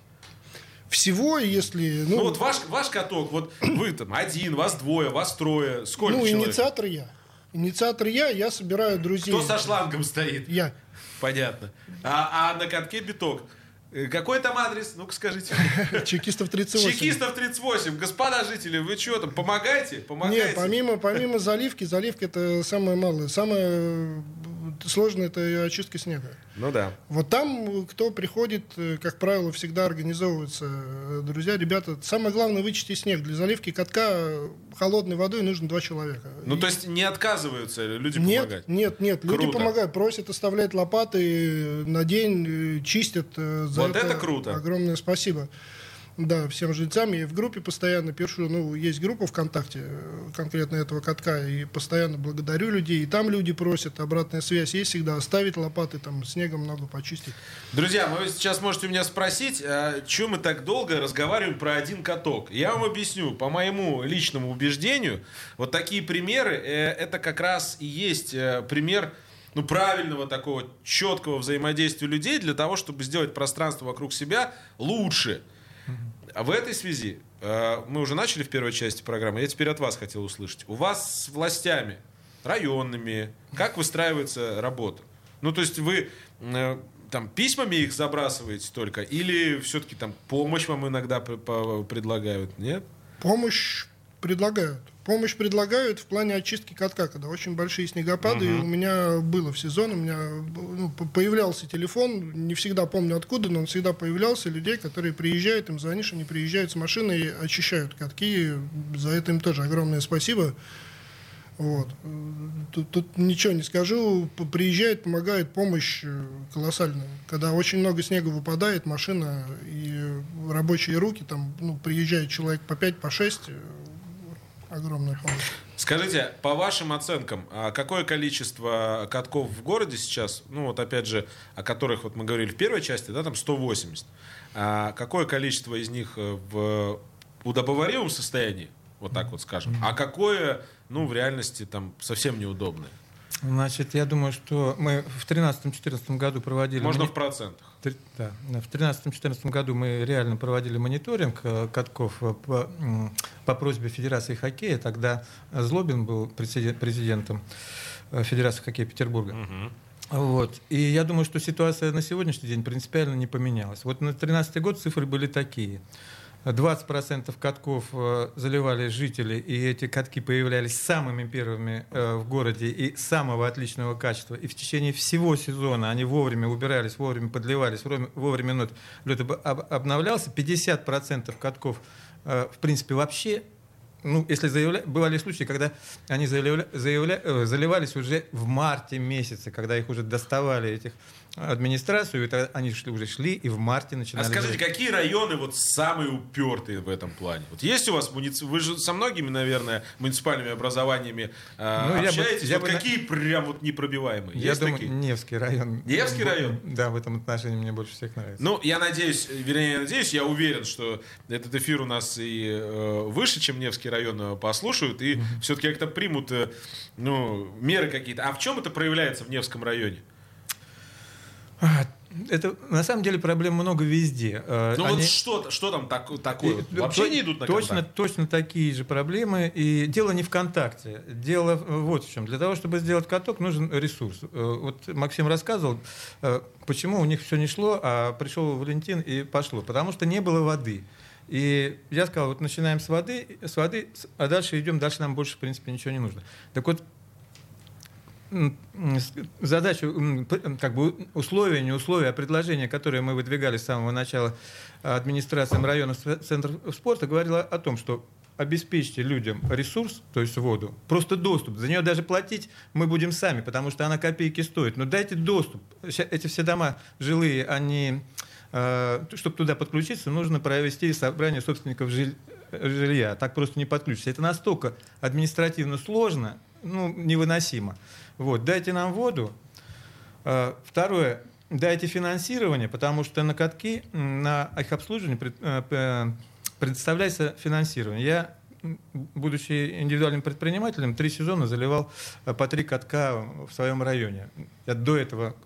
Всего, если... Ну, Ну, вот ваш, ваш каток, вот вы там один, вас двое, вас трое, сколько ну, человек? инициатор я. Инициатор я, я собираю друзей. Кто со шлангом стоит? Я. Понятно. А, а на катке биток. Э, Какой там адрес? Ну-ка скажите. Чекистов 38. Чекистов 38. Господа жители, вы что там, помогайте? Помогайте. Нет, помимо, помимо заливки, заливка это самое малое. Самое сложное это очистка снега. Ну да. Вот там, э, кто приходит, э, как правило, всегда организовываются э, друзья, ребята. Самое главное вычистить снег. Для заливки катка холодной водой нужно два человека. Ну И- то есть не отказываются люди нет, помогать? нет, нет. Люди Круто. помогают, просят оставлять лопаты на день, чистят. За Вот это круто. Огромное спасибо. Да, всем жильцам. И в группе постоянно пишу, ну, есть группа ВКонтакте э, конкретно этого катка, и постоянно благодарю людей. И там люди просят, обратная связь есть всегда, оставить лопаты, там, снега много почистить. Друзья, вы сейчас можете меня спросить, а, чего мы так долго разговариваем про один каток. Я вам объясню. По моему личному убеждению, вот такие примеры, э, это как раз и есть э, пример ну, правильного такого четкого взаимодействия людей для того, чтобы сделать пространство вокруг себя лучше. А в этой связи, э, мы уже начали в первой части программы, я теперь от вас хотел услышать. У вас с властями, районными, как выстраивается работа? Ну, то есть вы э, там письмами их забрасываете только, или все-таки там помощь вам иногда предлагают, нет? Помощь предлагают. Помощь предлагают в плане очистки катка, когда очень большие снегопады. И у меня было в сезон, у меня ну, появлялся телефон, не всегда помню откуда, но он всегда появлялся, людей, которые приезжают, им звонишь, они приезжают с машиной и очищают катки. За это им тоже огромное спасибо. Вот. Тут, тут ничего не скажу. Приезжает, помогает, помощь э, колоссальная. Когда очень много снега выпадает, машина и рабочие руки, там, ну, приезжает человек по 5, по 6, э, огромная помощь. Скажите, по вашим оценкам, а какое количество катков в городе сейчас, ну вот опять же, о которых вот мы говорили в первой части, да, там 180, а какое количество из них э, в удобоваримом состоянии, вот так вот скажем, а какое, ну, в реальности там совсем неудобное? Значит, я думаю, что мы в 2013-2014 году проводили... Можно в процентах. Да. В 2013-2014 году мы реально проводили мониторинг э, катков э, по, по просьбе Федерации хоккея. Тогда Злобин был президент- президентом э, Федерации хоккея Петербурга. Вот. И я думаю, что ситуация на сегодняшний день принципиально не поменялась. Вот на 2013 год цифры были такие. 20% катков э, заливали жители, и эти катки появлялись самыми первыми э, в городе и самого отличного качества. И в течение всего сезона они вовремя убирались, вовремя подливались, вовремя лед обновлялся. 50% катков, э, в принципе, вообще ну, если заявля... бывали случаи, когда они заявля... Заявля... заливались уже в марте месяце, когда их уже доставали этих администрацию, это они шли, уже шли и в марте начинали. А скажите, какие районы вот самые упертые в этом плане? Вот есть у вас муници... вы же со многими, наверное, муниципальными образованиями э, ну, общаетесь. Я бы, я вот бы... какие прям вот непробиваемые? Я есть думаю, такие? Невский район. Невский район? Да, в этом отношении мне больше всех нравится. Ну, я надеюсь, вернее, я надеюсь, я уверен, что этот эфир у нас и э, выше, чем Невский район э, послушают, и mm-hmm. все-таки как-то примут э, ну, меры какие-то. А в чем это проявляется в Невском районе? А, это на самом деле проблем много везде. А, ну Они... вот что, что там так, такое? И, Вообще то, не идут на точно, контакт? Точно такие же проблемы. И дело не ВКонтакте. Дело вот в чем. Для того, чтобы сделать каток, нужен ресурс. Э, вот Максим рассказывал, э, почему у них все не шло, а пришел Валентин и пошло. Потому что не было воды. И я сказал, вот начинаем с воды, с воды, а дальше идем, дальше нам больше, в принципе, ничего не нужно. Так вот, задачу, как бы условия, не условия, а предложения, которые мы выдвигали с самого начала администрациям районов центров спорта, говорила о том, что обеспечьте людям ресурс, то есть воду, просто доступ. За нее даже платить мы будем сами, потому что она копейки стоит. Но дайте доступ. Эти все дома жилые, они, э, чтобы туда подключиться, нужно провести собрание собственников жилья. Так просто не подключиться. Это настолько административно сложно, ну, невыносимо. Вот, дайте нам воду. А, второе, дайте финансирование, потому что на катки, на их обслуживание э, предоставляется финансирование. Я, будучи индивидуальным предпринимателем, три сезона заливал э, по три катка в своем районе. Я до этого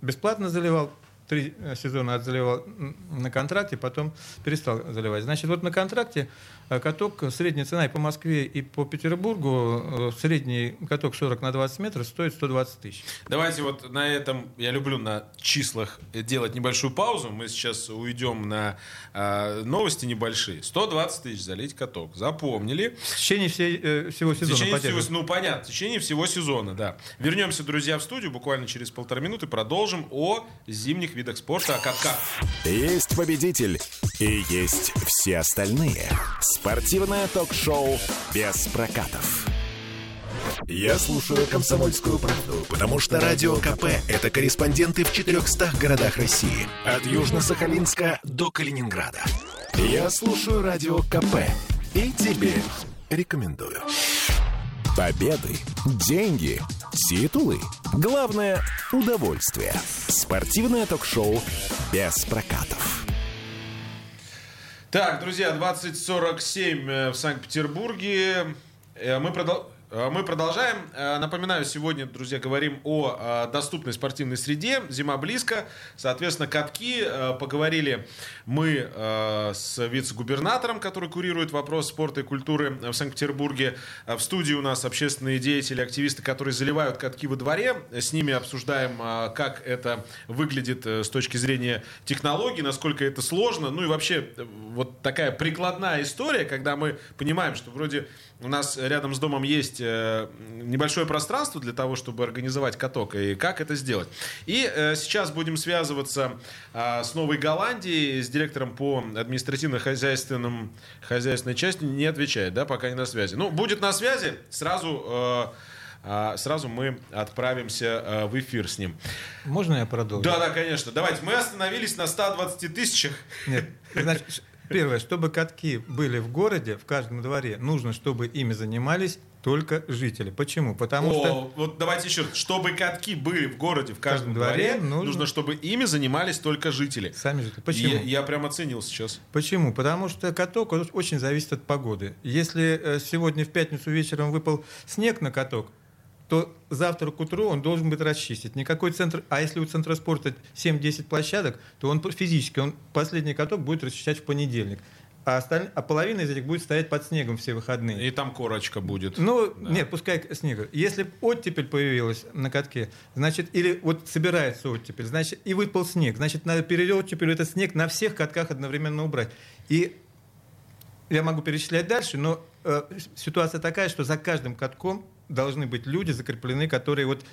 бесплатно заливал, три э, сезона отзаливал на контракте, потом перестал заливать. Значит, вот на контракте э, каток, средняя цена и по Москве, и по Петербургу, э, средний каток 40 на 20 метров стоит 120 тысяч. Давайте вот на этом, я люблю на числах делать небольшую паузу. Мы сейчас уйдем на э, новости небольшие. 120 тысяч залить каток. Запомнили. В течение всей, э, всего сезона. В течение всего, ну, понятно, в течение всего сезона, да. Вернемся, друзья, в студию буквально через полтора минуты. Продолжим о зимних видах спорта, о катках. Есть победитель и есть все остальные. Спортивное ток-шоу без прокатов. Я слушаю «Комсомольскую правду», потому что «Радио КП» — это корреспонденты в 400 городах России. От Южно-Сахалинска до Калининграда. Я слушаю «Радио КП» и тебе рекомендую. Победы, деньги, титулы. Главное – удовольствие. Спортивное ток-шоу без прокатов. Так, друзья, 2047 э, в Санкт-Петербурге. Э, мы продолжаем. Э, мы продолжаем. Э, напоминаю, сегодня, друзья, говорим о э, доступной спортивной среде. Зима близко. Соответственно, катки. Поговорили мы с вице-губернатором, который курирует вопрос спорта и культуры в Санкт-Петербурге. В студии у нас общественные деятели, активисты, которые заливают катки во дворе. С ними обсуждаем, как это выглядит с точки зрения технологий, насколько это сложно. Ну и вообще, вот такая прикладная история, когда мы понимаем, что вроде у нас рядом с домом есть э, небольшое пространство для того, чтобы организовать каток. И как это сделать? И э, сейчас будем связываться э, с Новой Голландией, с директором по административно-хозяйственным хозяйственной части. Не отвечает, да, пока не на связи. Ну, будет на связи, сразу сразу мы отправимся в эфир с ним. Можно я продолжу? Да, да, конечно. Давайте. Мы остановились на 120 тысячах. Нет, значит, Первое, чтобы катки были в городе, в каждом дворе, нужно, чтобы ими занимались только жители. Почему? Потому О, что... Вот давайте еще Чтобы катки были в городе, в каждом, в дворе, дворе нужно... нужно, чтобы ими занимались только жители. Сами жители. Почему? Я, я прям оценил сейчас. Почему? Потому что каток очень зависит от погоды. Если э, сегодня в пятницу вечером выпал снег на каток, то завтра к утру он должен быть расчистить. Никакой центр, а если у центра спорта 7-10 площадок, то он физически, он последний каток будет расчищать в понедельник. А, осталь... а половина из этих будет стоять под снегом все выходные. И там корочка будет. Ну, да. нет, пускай снега. Если оттепель появилась на катке, значит, или вот собирается оттепель, значит, и выпал снег, значит, надо перед оттепелью этот снег на всех катках одновременно убрать. И я могу перечислять дальше, но э, ситуация такая, что за каждым катком должны быть люди закреплены, которые вот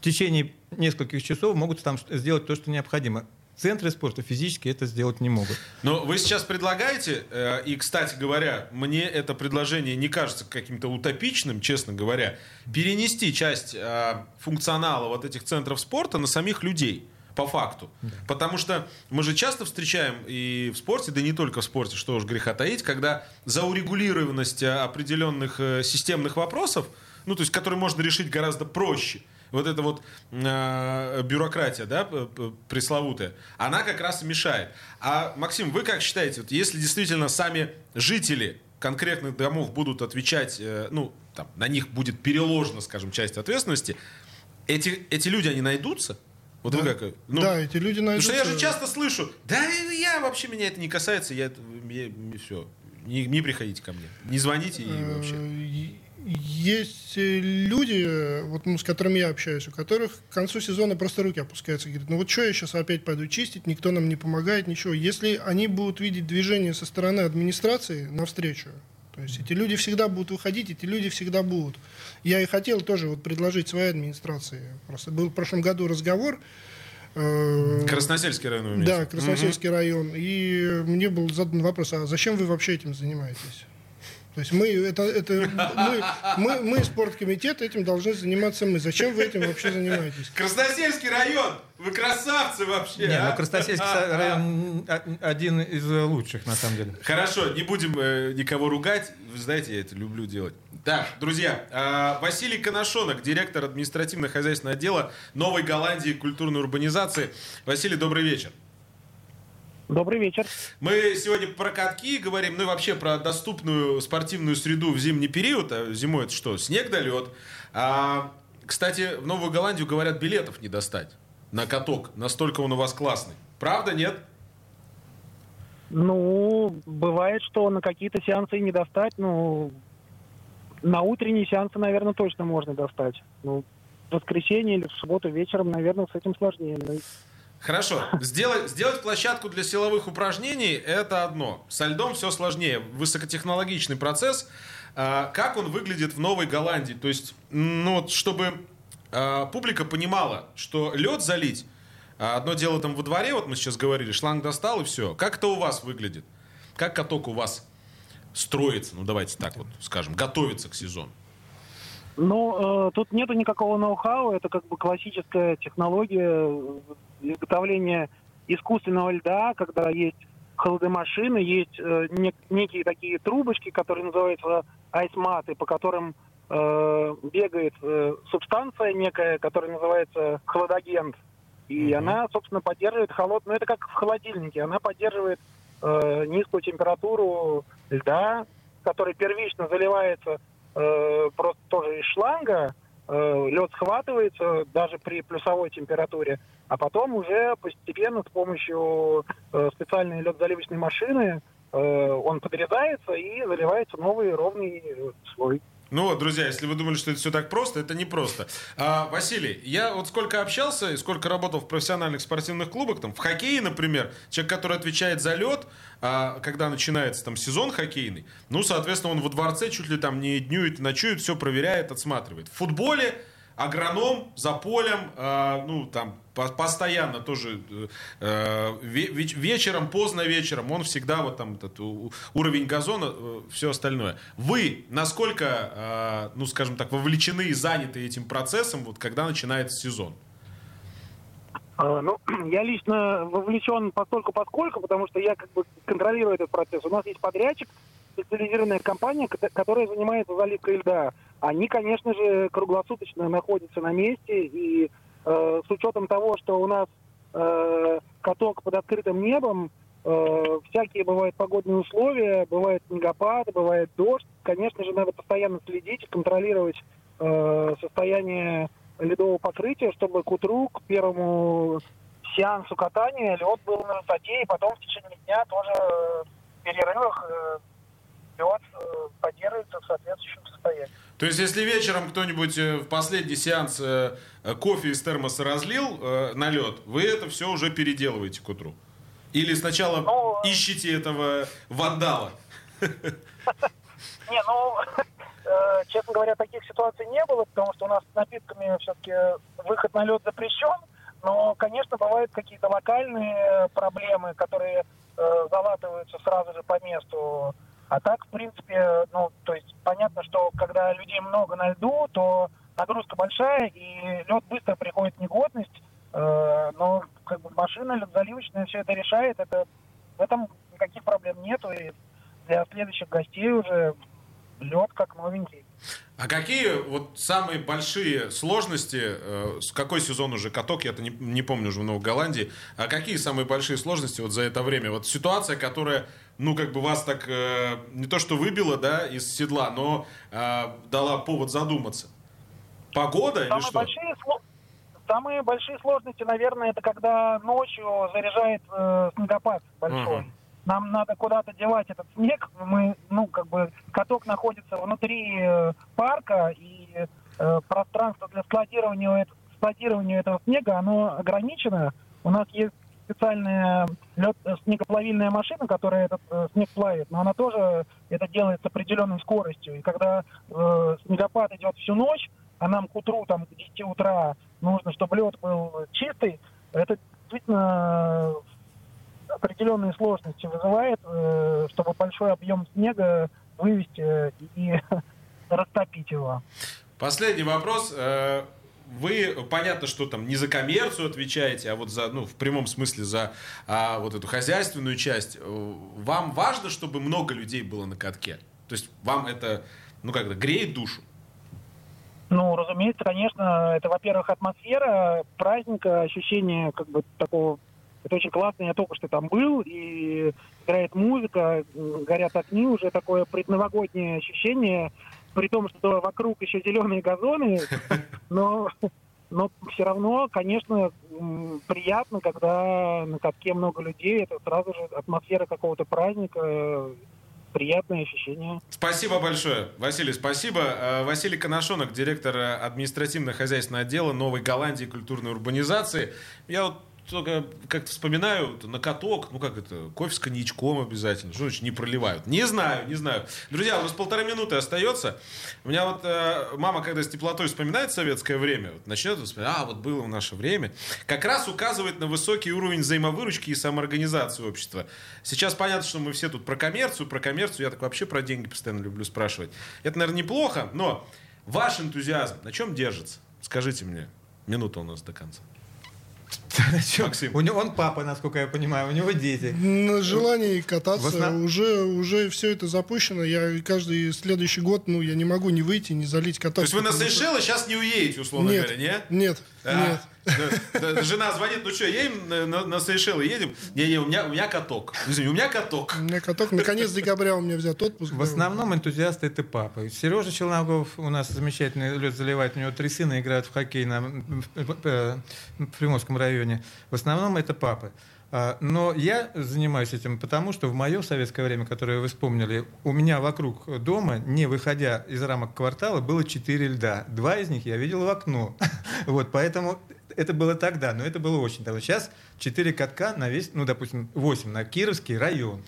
в течение нескольких часов могут там сделать то, что необходимо. Центры спорта физически это сделать не могут. Но вы сейчас предлагаете, э, и, кстати говоря, мне это предложение не кажется каким-то утопичным, честно говоря, перенести часть э, функционала вот этих центров спорта на самих людей по факту. Да. Потому что мы же часто встречаем и в спорте, да не только в спорте, что уж греха таить, когда за урегулированность определенных э, системных вопросов, ну, то есть, которые можно решить гораздо проще – вот эта вот э, бюрократия, да, пресловутая, она как раз и мешает. А, Максим, вы как считаете, вот если действительно сами жители конкретных домов будут отвечать, э, ну, там, на них будет переложена, скажем, часть ответственности, эти, эти люди, они найдутся? Вот да. вы как? Ну, да, эти люди найдутся. Потому что я же часто слышу, да я вообще, меня это не касается, я, я, я все, не, не приходите ко мне, не звоните и вообще. Э, есть э, люди, вот, ну, с которыми я общаюсь, у которых к концу сезона просто руки опускаются. Говорят, ну вот что я сейчас опять пойду чистить, никто нам не помогает, ничего. Если они будут видеть движение со стороны администрации навстречу, то есть эти люди всегда будут выходить, эти люди всегда будут. Я и хотел тоже вот предложить своей администрации. Просто был в прошлом году разговор, э, Красносельский район. Да, Красносельский угу. район. И мне был задан вопрос, а зачем вы вообще этим занимаетесь? То есть мы, это, это, мы, мы, мы, спорткомитет, этим должны заниматься мы. Зачем вы этим вообще занимаетесь? Красносельский район! Вы красавцы вообще! Не, а? ну Красносельский район один из лучших, на самом деле. Хорошо, не будем э, никого ругать. Вы знаете, я это люблю делать. Так, друзья, э, Василий Коношонок, директор административно-хозяйственного отдела Новой Голландии культурной урбанизации. Василий, добрый вечер. Добрый вечер. Мы сегодня про катки говорим, ну и вообще про доступную спортивную среду в зимний период. А зимой это что? Снег да лед. А, кстати, в Новую Голландию, говорят, билетов не достать на каток. Настолько он у вас классный. Правда, нет? Ну, бывает, что на какие-то сеансы не достать. Ну, на утренние сеансы, наверное, точно можно достать. Ну, в воскресенье или в субботу вечером, наверное, с этим сложнее. Хорошо. Сделать, сделать площадку для силовых упражнений – это одно. Со льдом все сложнее. Высокотехнологичный процесс. А, как он выглядит в Новой Голландии? То есть, ну чтобы а, публика понимала, что лед залить, а, одно дело там во дворе, вот мы сейчас говорили, шланг достал и все. Как это у вас выглядит? Как каток у вас строится? Ну, давайте так вот скажем, готовится к сезону. Ну, э, тут нету никакого ноу-хау, это как бы классическая технология изготовления искусственного льда, когда есть холодомашины, есть э, нек- некие такие трубочки, которые называются айсматы, по которым э, бегает э, субстанция некая, которая называется хладагент. И mm-hmm. она, собственно, поддерживает холод... Ну, это как в холодильнике. Она поддерживает э, низкую температуру льда, который первично заливается э, просто тоже из шланга, э, лед схватывается даже при плюсовой температуре, а потом уже постепенно с помощью э, специальной лед-заливочной машины э, он подрезается и заливается новый ровный слой. Ну вот, друзья, если вы думали, что это все так просто, это не просто. А, Василий, я вот сколько общался и сколько работал в профессиональных спортивных клубах, там, в хоккее, например, человек, который отвечает за лед, а, когда начинается там сезон хоккейный, ну, соответственно, он во дворце чуть ли там не днюет, ночует, все проверяет, отсматривает. В футболе агроном за полем, э, ну, там, постоянно тоже э, вечером, поздно вечером, он всегда вот там этот уровень газона, э, все остальное. Вы насколько, э, ну, скажем так, вовлечены и заняты этим процессом, вот когда начинается сезон? А, ну, я лично вовлечен постольку поскольку, потому что я как бы контролирую этот процесс. У нас есть подрядчик, специализированная компания, которая занимается заливкой льда. Они, конечно же, круглосуточно находятся на месте, и э, с учетом того, что у нас э, каток под открытым небом, э, всякие бывают погодные условия, бывает снегопад, бывает дождь. Конечно же, надо постоянно следить, контролировать э, состояние ледового покрытия, чтобы к утру, к первому сеансу катания лед был на высоте, и потом в течение дня тоже в перерывах э, лед э, поддерживается в соответствующем состоянии. То есть, если вечером кто-нибудь э, в последний сеанс э, кофе из термоса разлил на лед, вы это все уже переделываете к утру? Или сначала ну, ищете этого вандала? Не, ну, э, честно говоря, таких ситуаций не было, потому что у нас с напитками все-таки выход на лед запрещен. Но, конечно, бывают какие-то локальные проблемы, которые э, залатываются сразу же по месту. А так, в принципе, ну, то есть понятно, что когда людей много на льду, то нагрузка большая, и лед быстро приходит в негодность. Э, но как бы машина заливочная все это решает. Это, в этом никаких проблем нету. И для следующих гостей уже лед как новенький. А какие вот самые большие сложности, э, какой сезон уже каток, я это не, не помню уже в Новой Голландии, а какие самые большие сложности вот за это время? Вот ситуация, которая, ну, как бы вас так э, не то что выбила, да, из седла, но э, дала повод задуматься. Погода самые или что? Большие, самые большие сложности, наверное, это когда ночью заряжает э, снегопад большой. Угу нам надо куда-то девать этот снег. Мы, ну, как бы, каток находится внутри э, парка, и э, пространство для складирования, складирования этого снега, оно ограничено. У нас есть специальная лед, э, снегоплавильная машина, которая этот э, снег плавит, но она тоже это делает с определенной скоростью. И когда э, снегопад идет всю ночь, а нам к утру, там, к 10 утра нужно, чтобы лед был чистый, это действительно определенные сложности вызывает, э, чтобы большой объем снега вывести э, и растопить его. Последний вопрос. Э, вы, понятно, что там не за коммерцию отвечаете, а вот за, ну, в прямом смысле за а, вот эту хозяйственную часть. Вам важно, чтобы много людей было на катке? То есть вам это, ну как-то, греет душу? Ну, разумеется, конечно, это, во-первых, атмосфера праздника, ощущение как бы такого это очень классно, я только что там был, и играет музыка, горят огни, уже такое предновогоднее ощущение, при том, что вокруг еще зеленые газоны, но, но все равно, конечно, приятно, когда на катке много людей, это сразу же атмосфера какого-то праздника, приятное ощущение. Спасибо большое, Василий, спасибо. Э, Василий Коношонок, директор административно-хозяйственного отдела Новой Голландии культурной урбанизации. Я вот только как-то вспоминаю на каток, ну как это, кофе с коньячком обязательно. Что значит не проливают? Не знаю, не знаю. Друзья, у нас полторы минуты остается. У меня вот э, мама, когда с теплотой вспоминает советское время, вот, начнет вспоминать, а вот было в наше время, как раз указывает на высокий уровень взаимовыручки и самоорганизации общества. Сейчас понятно, что мы все тут про коммерцию, про коммерцию, я так вообще про деньги постоянно люблю спрашивать. Это, наверное, неплохо, но ваш энтузиазм на чем держится? Скажите мне. Минута у нас до конца. Максим. У него, он папа, насколько я понимаю, у него дети. На желании кататься основ... уже, уже все это запущено. Я каждый следующий год, ну, я не могу не выйти, не залить кататься. То есть вы на Сейшелы сейчас не уедете, условно нет, говоря, нет? Нет, а, нет. Жена звонит, ну что, едем на, на, на Сейшелы, едем? Не-не, у меня, у меня каток. Извини, у меня каток. У меня каток. Наконец декабря у меня взят отпуск. В основном энтузиасты это папа. Сережа Челногов у нас замечательный лед заливает. У него три сына играют в хоккей на, в Приморском районе. В основном это папы. А, но я занимаюсь этим потому, что в мое советское время, которое вы вспомнили, у меня вокруг дома, не выходя из рамок квартала, было четыре льда. Два из них я видел в окно. Вот, поэтому это было тогда, но это было очень давно. Сейчас 4 катка на весь, ну, допустим, 8 на Кировский район.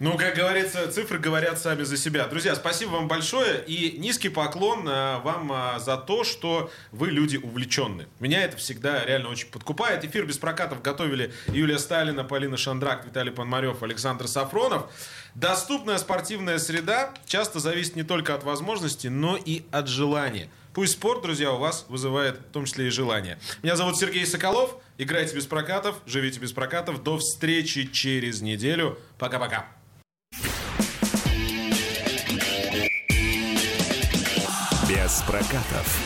Ну, как говорится, цифры говорят сами за себя. Друзья, спасибо вам большое и низкий поклон э, вам э, за то, что вы люди увлеченные. Меня это всегда реально очень подкупает. Эфир без прокатов готовили Юлия Сталина, Полина Шандрак, Виталий Пономарев, Александр Сафронов. Доступная спортивная среда часто зависит не только от возможностей, но и от желания. Пусть спорт, друзья, у вас вызывает в том числе и желание. Меня зовут Сергей Соколов. Играйте без прокатов, живите без прокатов. До встречи через неделю. Пока-пока. Без прокатов.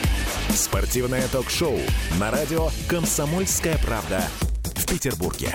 Спортивное ток-шоу на радио «Комсомольская правда» в Петербурге.